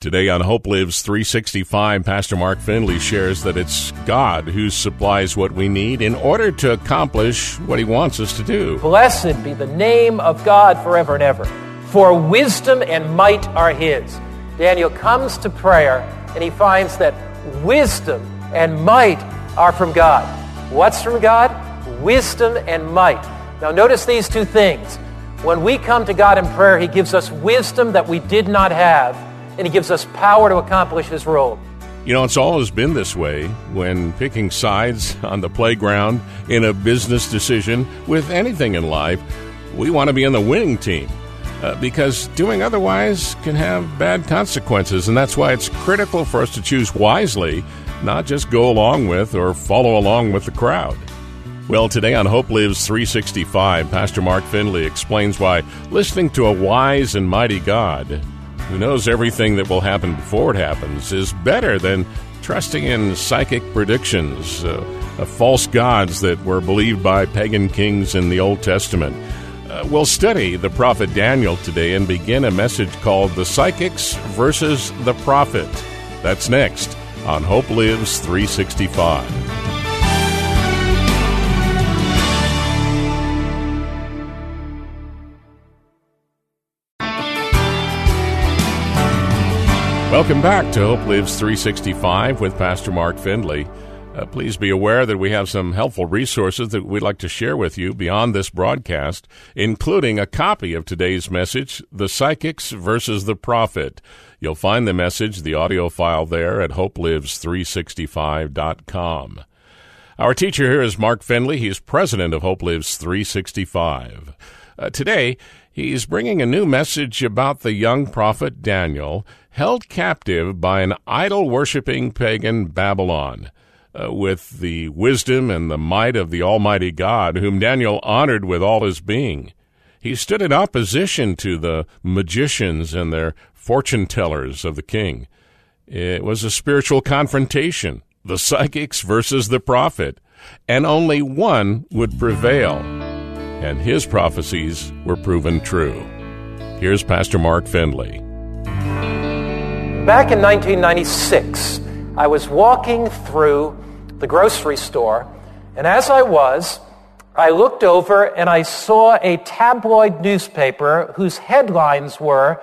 Today on Hope Lives 365, Pastor Mark Finley shares that it's God who supplies what we need in order to accomplish what he wants us to do. Blessed be the name of God forever and ever, for wisdom and might are his. Daniel comes to prayer and he finds that wisdom and might are from God. What's from God? Wisdom and might. Now, notice these two things. When we come to God in prayer, he gives us wisdom that we did not have and He gives us power to accomplish His role. You know, it's always been this way when picking sides on the playground, in a business decision, with anything in life. We want to be on the winning team uh, because doing otherwise can have bad consequences. And that's why it's critical for us to choose wisely, not just go along with or follow along with the crowd. Well, today on Hope Lives 365, Pastor Mark Finley explains why listening to a wise and mighty God who knows everything that will happen before it happens, is better than trusting in psychic predictions uh, of false gods that were believed by pagan kings in the Old Testament. Uh, we'll study the prophet Daniel today and begin a message called The Psychics versus the Prophet. That's next on Hope Lives 365. Welcome back to Hope Lives 365 with Pastor Mark Finley. Uh, please be aware that we have some helpful resources that we'd like to share with you beyond this broadcast, including a copy of today's message, The Psychics versus the Prophet. You'll find the message, the audio file there at hopelives365.com. Our teacher here is Mark Finley. He's president of Hope Lives 365. Uh, today, he's bringing a new message about the young prophet Daniel held captive by an idol worshipping pagan Babylon. Uh, with the wisdom and the might of the Almighty God, whom Daniel honored with all his being. He stood in opposition to the magicians and their fortune tellers of the king. It was a spiritual confrontation, the psychics versus the prophet, and only one would prevail. And his prophecies were proven true. Here's Pastor Mark Finley. Back in 1996, I was walking through the grocery store, and as I was, I looked over and I saw a tabloid newspaper whose headlines were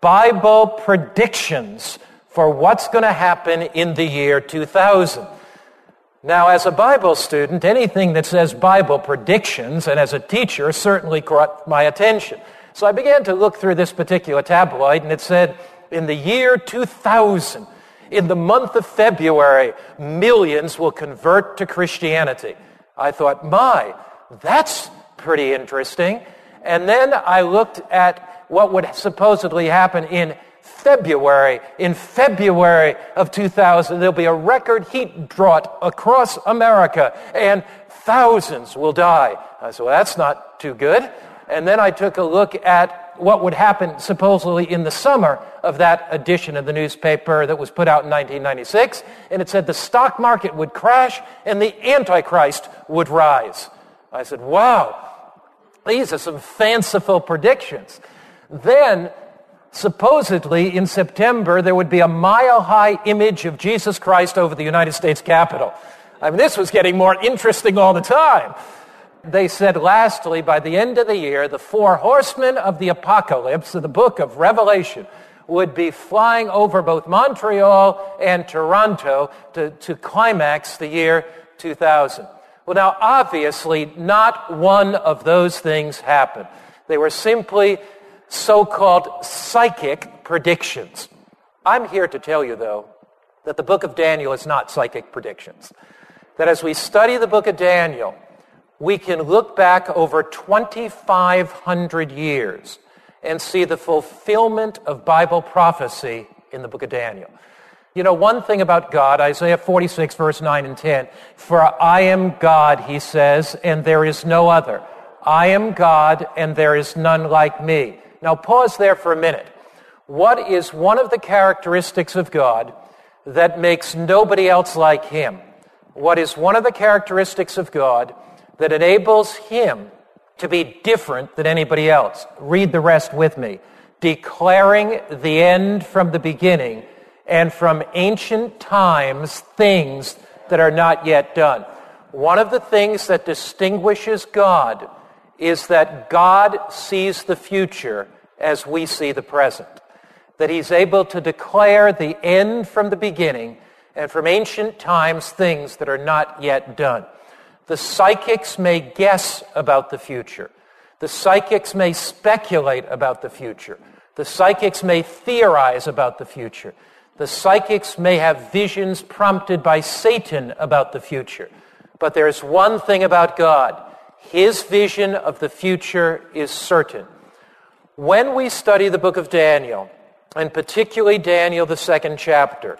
Bible predictions for what's going to happen in the year 2000. Now, as a Bible student, anything that says Bible predictions, and as a teacher, certainly caught my attention. So I began to look through this particular tabloid, and it said, in the year 2000, in the month of February, millions will convert to Christianity. I thought, my, that's pretty interesting. And then I looked at what would supposedly happen in February. In February of 2000, there'll be a record heat drought across America, and thousands will die. I said, well, that's not too good. And then I took a look at what would happen supposedly in the summer of that edition of the newspaper that was put out in 1996. And it said the stock market would crash and the Antichrist would rise. I said, wow, these are some fanciful predictions. Then, supposedly in September, there would be a mile high image of Jesus Christ over the United States Capitol. I mean, this was getting more interesting all the time. They said, lastly, by the end of the year, the four horsemen of the apocalypse of the book of Revelation would be flying over both Montreal and Toronto to, to climax the year 2000. Well, now, obviously, not one of those things happened. They were simply so called psychic predictions. I'm here to tell you, though, that the book of Daniel is not psychic predictions. That as we study the book of Daniel, we can look back over 2,500 years and see the fulfillment of Bible prophecy in the book of Daniel. You know, one thing about God, Isaiah 46, verse 9 and 10, for I am God, he says, and there is no other. I am God, and there is none like me. Now, pause there for a minute. What is one of the characteristics of God that makes nobody else like him? What is one of the characteristics of God that enables him to be different than anybody else? Read the rest with me. Declaring the end from the beginning and from ancient times things that are not yet done. One of the things that distinguishes God is that God sees the future as we see the present. That he's able to declare the end from the beginning and from ancient times things that are not yet done. The psychics may guess about the future. The psychics may speculate about the future. The psychics may theorize about the future. The psychics may have visions prompted by Satan about the future. But there's one thing about God His vision of the future is certain. When we study the book of Daniel, and particularly Daniel, the second chapter,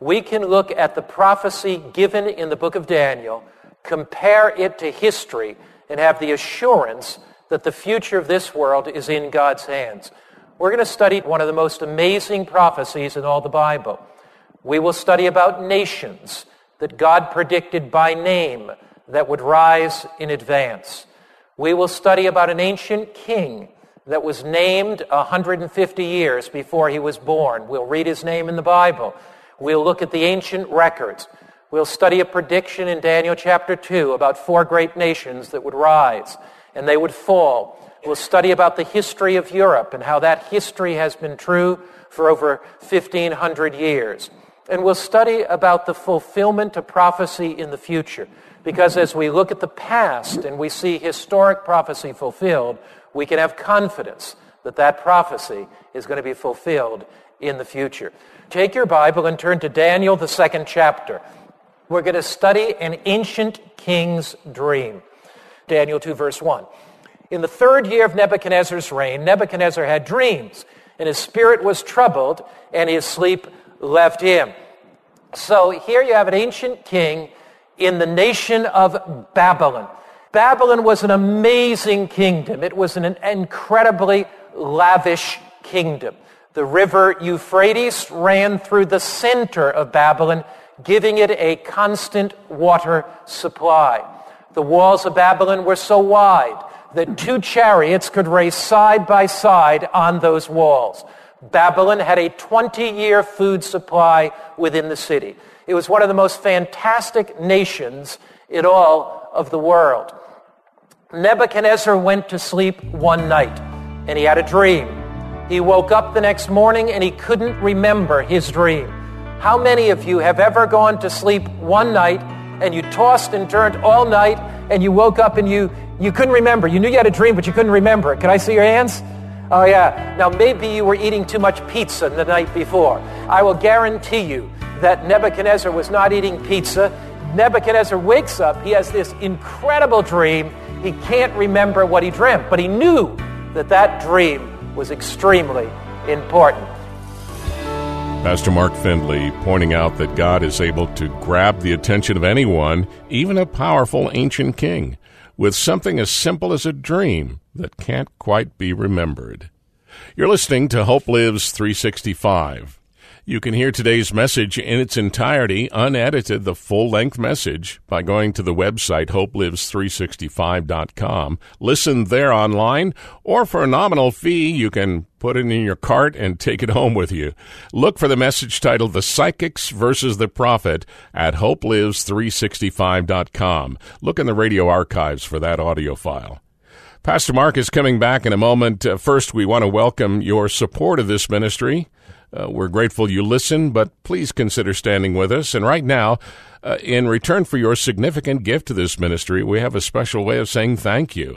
we can look at the prophecy given in the book of Daniel, compare it to history, and have the assurance that the future of this world is in God's hands. We're going to study one of the most amazing prophecies in all the Bible. We will study about nations that God predicted by name that would rise in advance. We will study about an ancient king that was named 150 years before he was born. We'll read his name in the Bible. We'll look at the ancient records. We'll study a prediction in Daniel chapter 2 about four great nations that would rise and they would fall. We'll study about the history of Europe and how that history has been true for over 1,500 years. And we'll study about the fulfillment of prophecy in the future. Because as we look at the past and we see historic prophecy fulfilled, we can have confidence that that prophecy is going to be fulfilled in the future. Take your Bible and turn to Daniel, the second chapter. We're going to study an ancient king's dream. Daniel 2, verse 1. In the third year of Nebuchadnezzar's reign, Nebuchadnezzar had dreams, and his spirit was troubled, and his sleep left him. So here you have an ancient king in the nation of Babylon. Babylon was an amazing kingdom. It was an incredibly lavish kingdom. The river Euphrates ran through the center of Babylon, giving it a constant water supply. The walls of Babylon were so wide that two chariots could race side by side on those walls. Babylon had a 20 year food supply within the city. It was one of the most fantastic nations in all of the world. Nebuchadnezzar went to sleep one night and he had a dream. He woke up the next morning and he couldn't remember his dream. How many of you have ever gone to sleep one night and you tossed and turned all night and you woke up and you, you couldn't remember. You knew you had a dream, but you couldn't remember it. Can I see your hands? Oh, yeah. Now, maybe you were eating too much pizza the night before. I will guarantee you that Nebuchadnezzar was not eating pizza. Nebuchadnezzar wakes up. He has this incredible dream. He can't remember what he dreamt, but he knew that that dream was extremely important. Pastor Mark Finley pointing out that God is able to grab the attention of anyone, even a powerful ancient king, with something as simple as a dream that can't quite be remembered. You're listening to Hope Lives 365. You can hear today's message in its entirety, unedited, the full length message, by going to the website hopelives365.com. Listen there online, or for a nominal fee, you can put it in your cart and take it home with you. Look for the message titled The Psychics versus the Prophet at hopelives365.com. Look in the radio archives for that audio file. Pastor Mark is coming back in a moment. Uh, first, we want to welcome your support of this ministry. Uh, we're grateful you listen, but please consider standing with us. And right now, uh, in return for your significant gift to this ministry, we have a special way of saying thank you.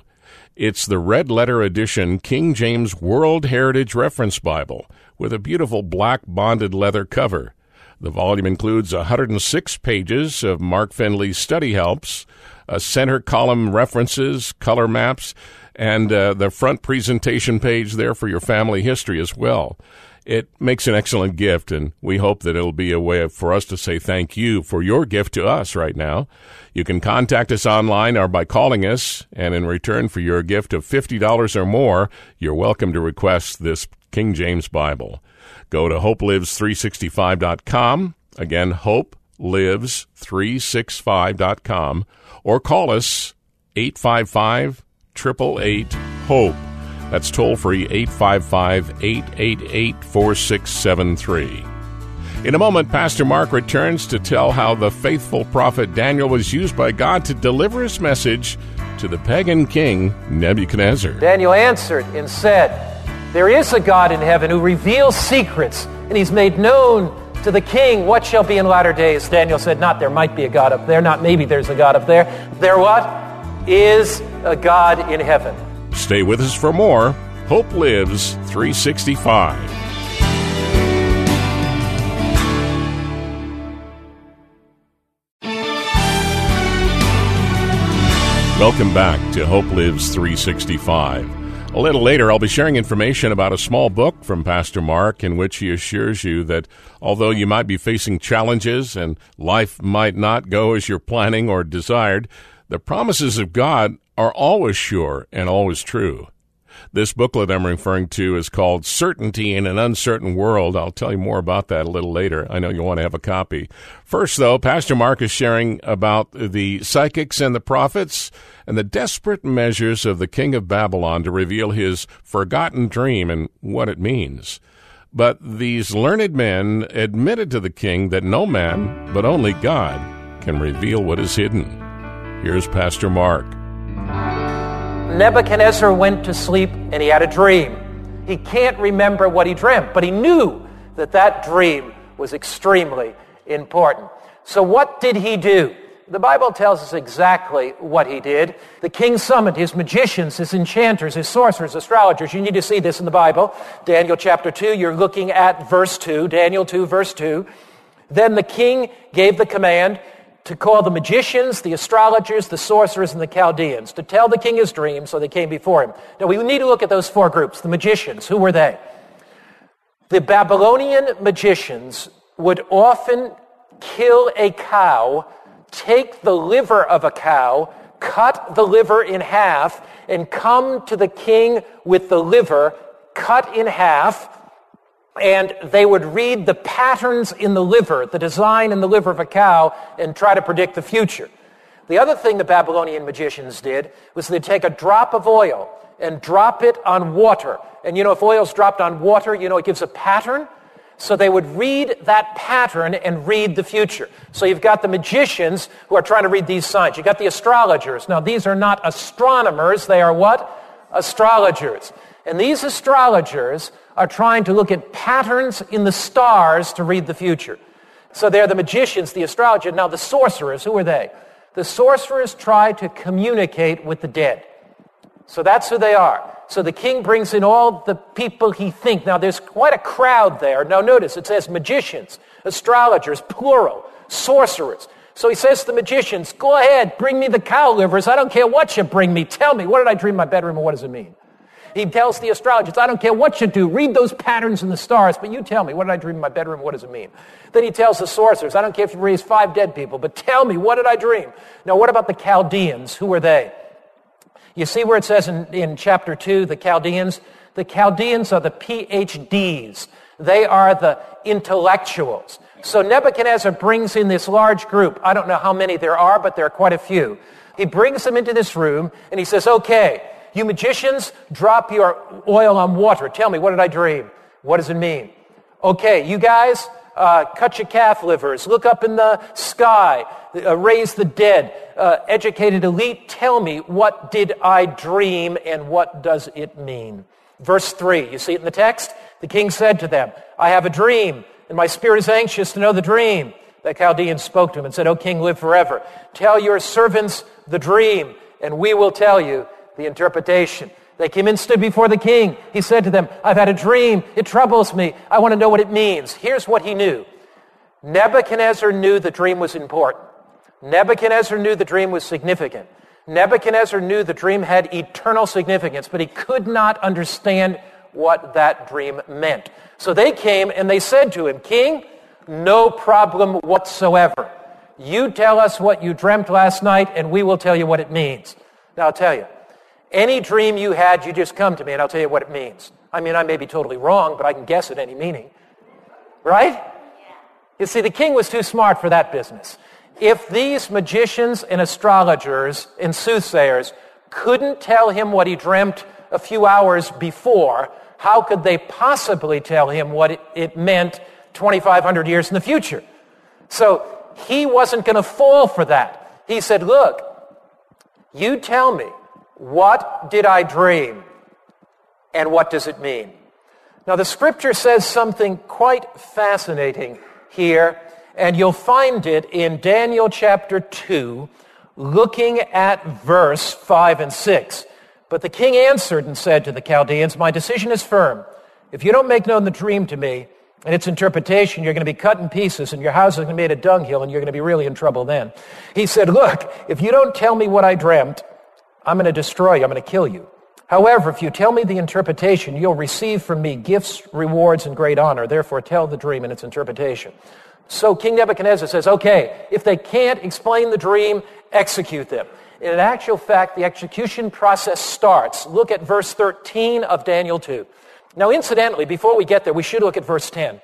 It's the red letter edition King James World Heritage Reference Bible with a beautiful black bonded leather cover. The volume includes 106 pages of Mark Finley's study helps, a center column references, color maps, and uh, the front presentation page there for your family history as well. It makes an excellent gift, and we hope that it'll be a way for us to say thank you for your gift to us right now. You can contact us online or by calling us, and in return for your gift of $50 or more, you're welcome to request this King James Bible. Go to hopelives365.com. Again, hopelives365.com, or call us 855 888 HOPE. That's toll free 855 888 4673. In a moment, Pastor Mark returns to tell how the faithful prophet Daniel was used by God to deliver his message to the pagan king Nebuchadnezzar. Daniel answered and said, There is a God in heaven who reveals secrets, and he's made known to the king what shall be in latter days. Daniel said, Not there might be a God up there, not maybe there's a God up there. There what? Is a God in heaven. Stay with us for more Hope Lives 365. Welcome back to Hope Lives 365. A little later, I'll be sharing information about a small book from Pastor Mark in which he assures you that although you might be facing challenges and life might not go as you're planning or desired, the promises of God are always sure and always true. This booklet I'm referring to is called Certainty in an Uncertain World. I'll tell you more about that a little later. I know you want to have a copy. First, though, Pastor Mark is sharing about the psychics and the prophets and the desperate measures of the king of Babylon to reveal his forgotten dream and what it means. But these learned men admitted to the king that no man, but only God, can reveal what is hidden. Here's Pastor Mark. Nebuchadnezzar went to sleep and he had a dream. He can't remember what he dreamt, but he knew that that dream was extremely important. So, what did he do? The Bible tells us exactly what he did. The king summoned his magicians, his enchanters, his sorcerers, astrologers. You need to see this in the Bible. Daniel chapter 2, you're looking at verse 2, Daniel 2, verse 2. Then the king gave the command to call the magicians, the astrologers, the sorcerers, and the Chaldeans to tell the king his dream, so they came before him. Now we need to look at those four groups. The magicians, who were they? The Babylonian magicians would often kill a cow, take the liver of a cow, cut the liver in half, and come to the king with the liver cut in half and they would read the patterns in the liver, the design in the liver of a cow, and try to predict the future. The other thing the Babylonian magicians did was they'd take a drop of oil and drop it on water. And you know, if oil's dropped on water, you know, it gives a pattern. So they would read that pattern and read the future. So you've got the magicians who are trying to read these signs. You've got the astrologers. Now, these are not astronomers, they are what? Astrologers. And these astrologers are trying to look at patterns in the stars to read the future. So they're the magicians, the astrologers. Now, the sorcerers, who are they? The sorcerers try to communicate with the dead. So that's who they are. So the king brings in all the people he thinks. Now, there's quite a crowd there. Now, notice it says magicians, astrologers, plural, sorcerers. So he says to the magicians, Go ahead, bring me the cow livers. I don't care what you bring me. Tell me, what did I dream in my bedroom and what does it mean? He tells the astrologers, I don't care what you do, read those patterns in the stars, but you tell me, what did I dream in my bedroom? What does it mean? Then he tells the sorcerers, I don't care if you raise five dead people, but tell me, what did I dream? Now, what about the Chaldeans? Who are they? You see where it says in, in chapter 2, the Chaldeans? The Chaldeans are the PhDs. They are the intellectuals. So Nebuchadnezzar brings in this large group. I don't know how many there are, but there are quite a few. He brings them into this room and he says, okay, you magicians, drop your oil on water. Tell me, what did I dream? What does it mean? Okay, you guys, uh, cut your calf livers, look up in the sky, uh, raise the dead, uh, educated elite, tell me, what did I dream and what does it mean? Verse 3, you see it in the text? The king said to them, I have a dream, and my spirit is anxious to know the dream. The Chaldean spoke to him and said, O king, live forever. Tell your servants the dream, and we will tell you the interpretation. They came and stood before the king. He said to them, I've had a dream. It troubles me. I want to know what it means. Here's what he knew Nebuchadnezzar knew the dream was important. Nebuchadnezzar knew the dream was significant. Nebuchadnezzar knew the dream had eternal significance, but he could not understand what that dream meant. So they came and they said to him, King, no problem whatsoever. You tell us what you dreamt last night, and we will tell you what it means. Now, I'll tell you, any dream you had, you just come to me, and I'll tell you what it means. I mean, I may be totally wrong, but I can guess at any meaning. Right? You see, the king was too smart for that business. If these magicians and astrologers and soothsayers couldn't tell him what he dreamt a few hours before, how could they possibly tell him what it, meant 2,500 years in the future? So he wasn't going to fall for that. He said, Look, you tell me, what did I dream? And what does it mean? Now, the scripture says something quite fascinating here, and you'll find it in Daniel chapter 2, looking at verse 5 and 6. But the king answered and said to the Chaldeans, My decision is firm. If you don't make known the dream to me, and its interpretation, you're going to be cut in pieces and your house is going to be made a dunghill and you're going to be really in trouble then. He said, Look, if you don't tell me what I dreamt, I'm going to destroy you. I'm going to kill you. However, if you tell me the interpretation, you'll receive from me gifts, rewards, and great honor. Therefore, tell the dream and its interpretation. So King Nebuchadnezzar says, okay, if they can't explain the dream, execute them. In actual fact, the execution process starts. Look at verse 13 of Daniel 2. Now, incidentally, before we get there, we should look at verse 10.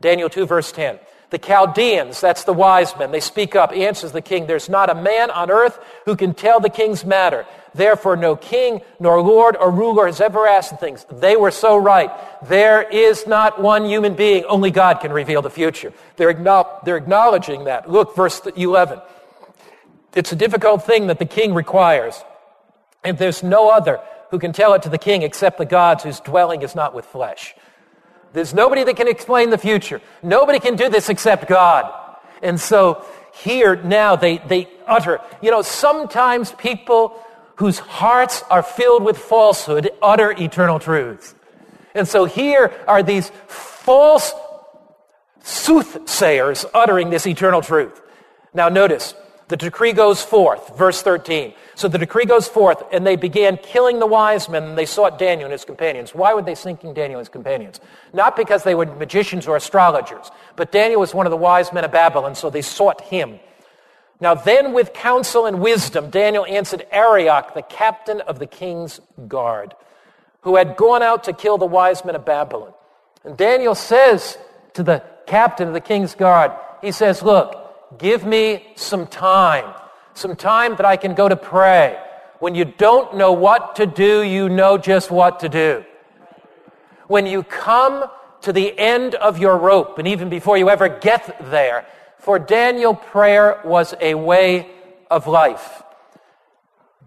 Daniel 2, verse 10. The Chaldeans, that's the wise men, they speak up, answers the king, There's not a man on earth who can tell the king's matter. Therefore, no king, nor lord, or ruler has ever asked things. They were so right. There is not one human being. Only God can reveal the future. They're, they're acknowledging that. Look, verse 11. It's a difficult thing that the king requires. And there's no other who can tell it to the king except the gods whose dwelling is not with flesh. There's nobody that can explain the future. Nobody can do this except God. And so here now they, they utter, you know, sometimes people whose hearts are filled with falsehood utter eternal truths. And so here are these false soothsayers uttering this eternal truth. Now notice, the decree goes forth, verse 13. So the decree goes forth, and they began killing the wise men, and they sought Daniel and his companions. Why were they seeking Daniel and his companions? Not because they were magicians or astrologers, but Daniel was one of the wise men of Babylon, so they sought him. Now then, with counsel and wisdom, Daniel answered Arioch, the captain of the king's guard, who had gone out to kill the wise men of Babylon. And Daniel says to the captain of the king's guard, he says, Look, give me some time some time that I can go to pray. When you don't know what to do, you know just what to do. When you come to the end of your rope, and even before you ever get there, for Daniel, prayer was a way of life.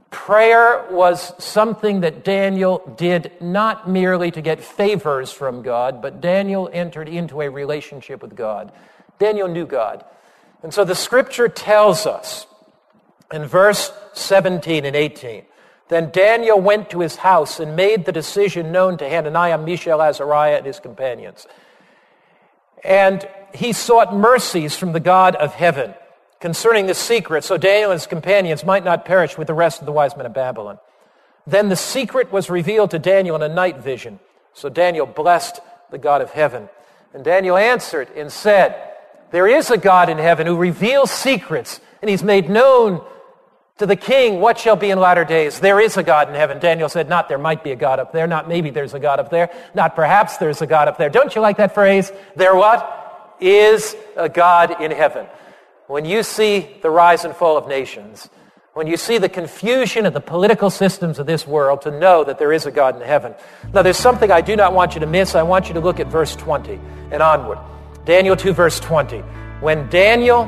Prayer was something that Daniel did not merely to get favors from God, but Daniel entered into a relationship with God. Daniel knew God. And so the scripture tells us in verse 17 and 18, then Daniel went to his house and made the decision known to Hananiah, Mishael, Azariah, and his companions. And he sought mercies from the God of heaven concerning the secret, so Daniel and his companions might not perish with the rest of the wise men of Babylon. Then the secret was revealed to Daniel in a night vision. So Daniel blessed the God of heaven. And Daniel answered and said, There is a God in heaven who reveals secrets, and he's made known to the king, what shall be in latter days? There is a God in heaven. Daniel said, not there might be a God up there, not maybe there's a God up there, not perhaps there's a God up there. Don't you like that phrase? There what? Is a God in heaven. When you see the rise and fall of nations, when you see the confusion of the political systems of this world, to know that there is a God in heaven. Now, there's something I do not want you to miss. I want you to look at verse 20 and onward. Daniel 2, verse 20. When Daniel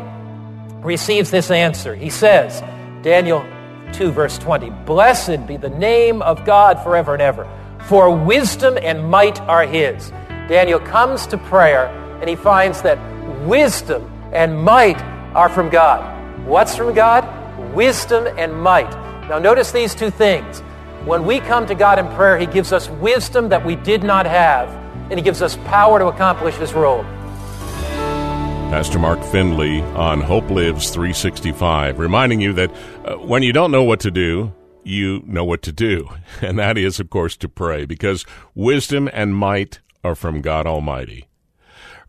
receives this answer, he says, Daniel 2, verse 20 Blessed be the name of God forever and ever, for wisdom and might are his. Daniel comes to prayer and he finds that wisdom and might are from God. What's from God? Wisdom and might. Now, notice these two things. When we come to God in prayer, He gives us wisdom that we did not have, and He gives us power to accomplish His role. Pastor Mark Finley on Hope Lives 365, reminding you that uh, when you don't know what to do, you know what to do. And that is, of course, to pray, because wisdom and might are from God Almighty.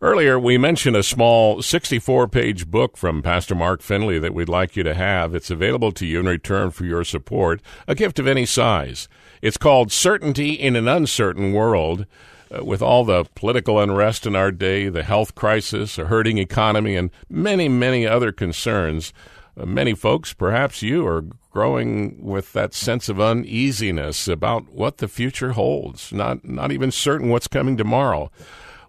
Earlier, we mentioned a small 64 page book from Pastor Mark Finley that we'd like you to have. It's available to you in return for your support, a gift of any size. It's called Certainty in an Uncertain World. Uh, with all the political unrest in our day, the health crisis, a hurting economy, and many, many other concerns, uh, many folks, perhaps you, are growing with that sense of uneasiness about what the future holds, not, not even certain what's coming tomorrow.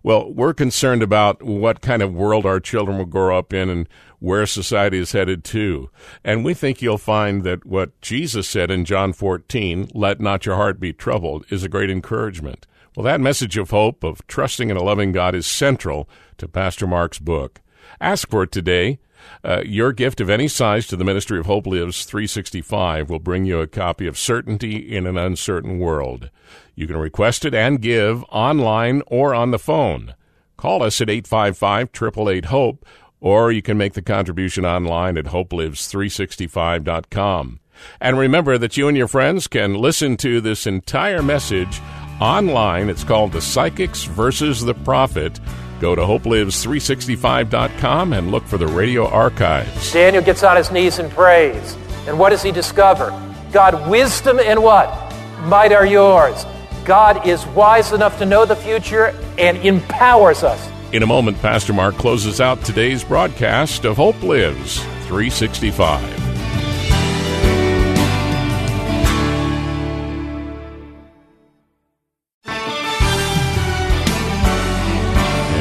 Well, we're concerned about what kind of world our children will grow up in and where society is headed to. And we think you'll find that what Jesus said in John 14, let not your heart be troubled, is a great encouragement. Well, that message of hope, of trusting in a loving God, is central to Pastor Mark's book. Ask for it today. Uh, your gift of any size to the Ministry of Hope Lives 365 will bring you a copy of Certainty in an Uncertain World. You can request it and give online or on the phone. Call us at 855 888 HOPE, or you can make the contribution online at hopelives365.com. And remember that you and your friends can listen to this entire message online. It's called The Psychics versus the Prophet. Go to hopelives365.com and look for the radio archives. Daniel gets on his knees and prays. And what does he discover? God, wisdom and what? Might are yours. God is wise enough to know the future and empowers us. In a moment, Pastor Mark closes out today's broadcast of Hope Lives 365.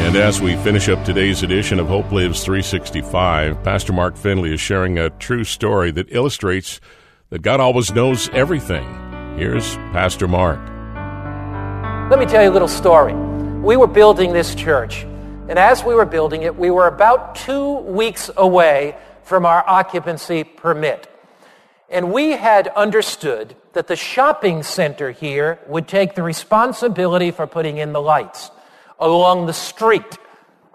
And as we finish up today's edition of Hope Lives 365, Pastor Mark Finley is sharing a true story that illustrates that God always knows everything. Here's Pastor Mark. Let me tell you a little story. We were building this church, and as we were building it, we were about two weeks away from our occupancy permit. And we had understood that the shopping center here would take the responsibility for putting in the lights along the street.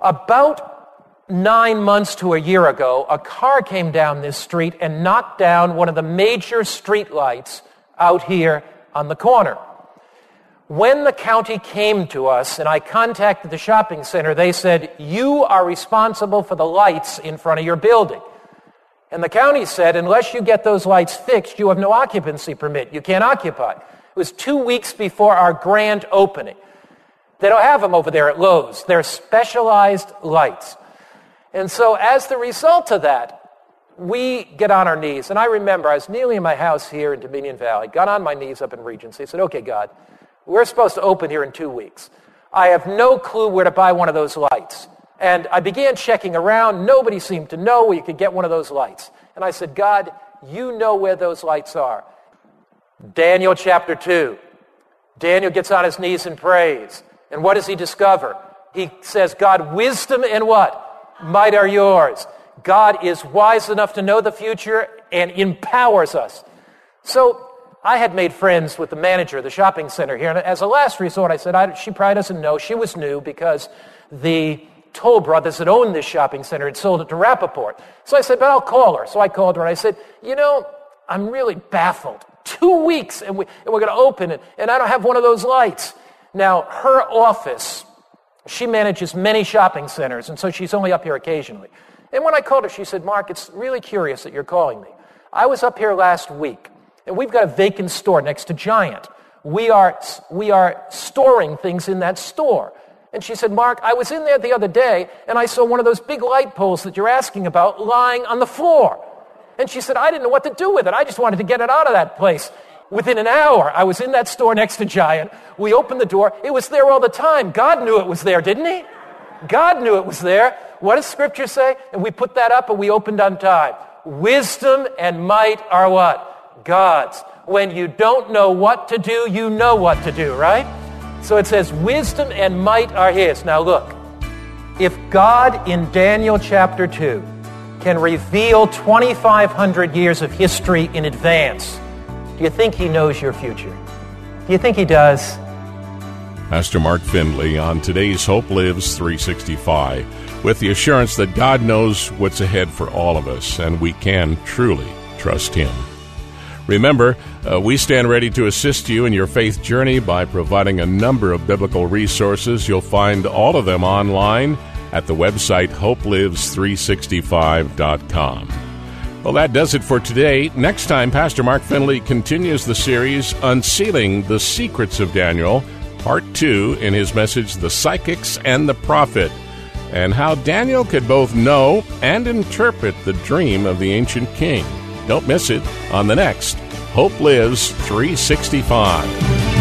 About nine months to a year ago, a car came down this street and knocked down one of the major street lights out here on the corner. When the county came to us and I contacted the shopping center, they said, You are responsible for the lights in front of your building. And the county said, Unless you get those lights fixed, you have no occupancy permit. You can't occupy. It was two weeks before our grand opening. They don't have them over there at Lowe's. They're specialized lights. And so, as the result of that, we get on our knees. And I remember I was kneeling in my house here in Dominion Valley, got on my knees up in Regency, said, Okay, God, we're supposed to open here in two weeks. I have no clue where to buy one of those lights. And I began checking around. Nobody seemed to know where you could get one of those lights. And I said, God, you know where those lights are. Daniel chapter 2. Daniel gets on his knees and prays. And what does he discover? He says, God, wisdom and what? Might are yours. God is wise enough to know the future and empowers us. So I had made friends with the manager of the shopping center here. And as a last resort, I said, I, she probably doesn't know. She was new because the Toll Brothers that owned this shopping center had sold it to Rappaport. So I said, but I'll call her. So I called her and I said, you know, I'm really baffled. Two weeks and, we, and we're going to open it, and I don't have one of those lights. Now, her office, she manages many shopping centers, and so she's only up here occasionally. And when I called her, she said, Mark, it's really curious that you're calling me. I was up here last week, and we've got a vacant store next to Giant. We are, we are storing things in that store. And she said, Mark, I was in there the other day, and I saw one of those big light poles that you're asking about lying on the floor. And she said, I didn't know what to do with it. I just wanted to get it out of that place. Within an hour, I was in that store next to Giant. We opened the door. It was there all the time. God knew it was there, didn't He? God knew it was there. What does Scripture say? And we put that up and we opened on time. Wisdom and might are what? God's. When you don't know what to do, you know what to do, right? So it says, wisdom and might are His. Now look, if God in Daniel chapter 2 can reveal 2,500 years of history in advance, do you think he knows your future? Do you think he does? Pastor Mark Finley on today's Hope Lives 365 with the assurance that God knows what's ahead for all of us and we can truly trust him. Remember, uh, we stand ready to assist you in your faith journey by providing a number of biblical resources. You'll find all of them online at the website hopelives365.com. Well, that does it for today. Next time, Pastor Mark Finley continues the series Unsealing the Secrets of Daniel, Part 2, in his message, The Psychics and the Prophet, and how Daniel could both know and interpret the dream of the ancient king. Don't miss it on the next Hope Lives 365.